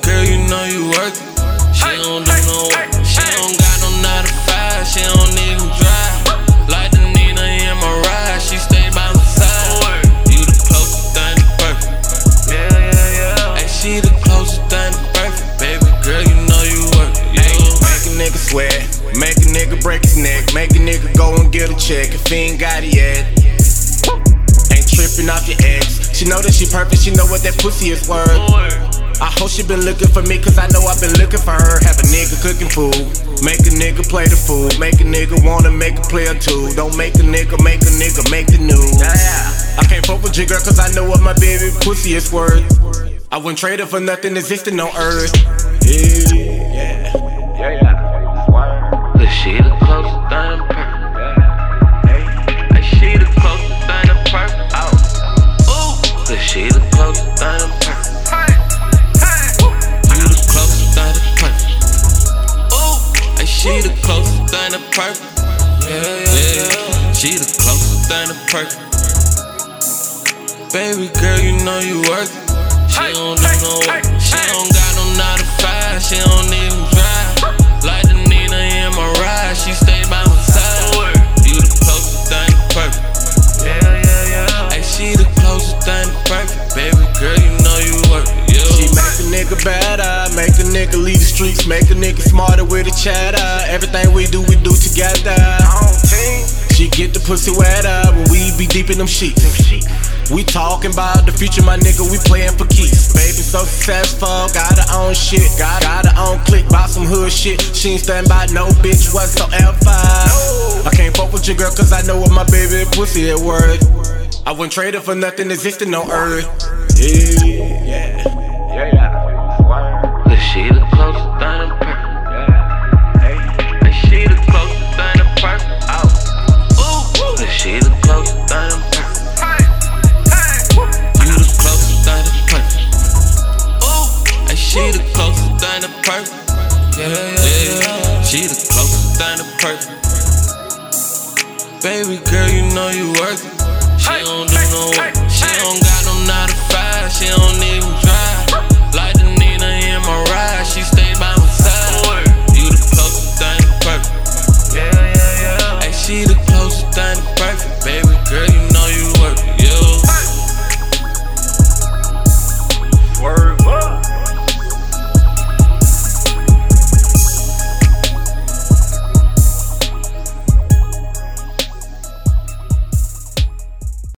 girl, you know you worth it. She don't do no work. She don't got no 9 to 5. She don't even drive. Like the Nina in my ride. She stay by my side. You the closest thing to perfect. Yeah, yeah, yeah. And she the closest thing to perfect. Baby girl, you know you worth it. Yeah. Make a nigga sweat. Make a nigga break his neck. Make a nigga go and get a check if he ain't got it yet tripping off your ex. She know that she perfect, she know what that pussy is worth. I hope she been looking for me, cause I know I've been looking for her. Have a nigga cooking food, make a nigga play the fool, make a nigga wanna make a player too. Don't make a nigga, make a nigga make the news. I can't fuck with your girl, cause I know what my baby pussy is worth. I wouldn't trade her for nothing existing on earth. Yeah, yeah. Yeah, yeah. She the closest thing to perfect. Hey, she the closest thing to perfect. Oh. Ooh. But she the closest thing to perfect. She the closest thing to perfect. Yeah, yeah. She the closest thing to perfect. Baby girl, you know you worth it. She don't do no work. She don't got nigga leave the streets, make a nigga smarter with a chatter. Everything we do, we do together. She get the pussy wetter when we be deep in them sheets. We talking about the future, my nigga, we playing for keeps. Baby so successful, got her own shit, got, got her own click, buy some hood shit. She ain't stand by no bitch whatsoever. I can't fuck with your girl, cause I know what my baby pussy is worth. I wouldn't trade her for nothing existing on earth. Yeah, yeah. Perfect. Yeah, yeah, yeah. She the closest thing to perfect. Baby girl, you know you worth it. She don't do no work. She don't got no 9 to 5. She don't even drive. Like the Nina in my ride. She stay by my side. You the closest thing to perfect. Yeah, yeah, yeah. Hey, she the closest thing to perfect,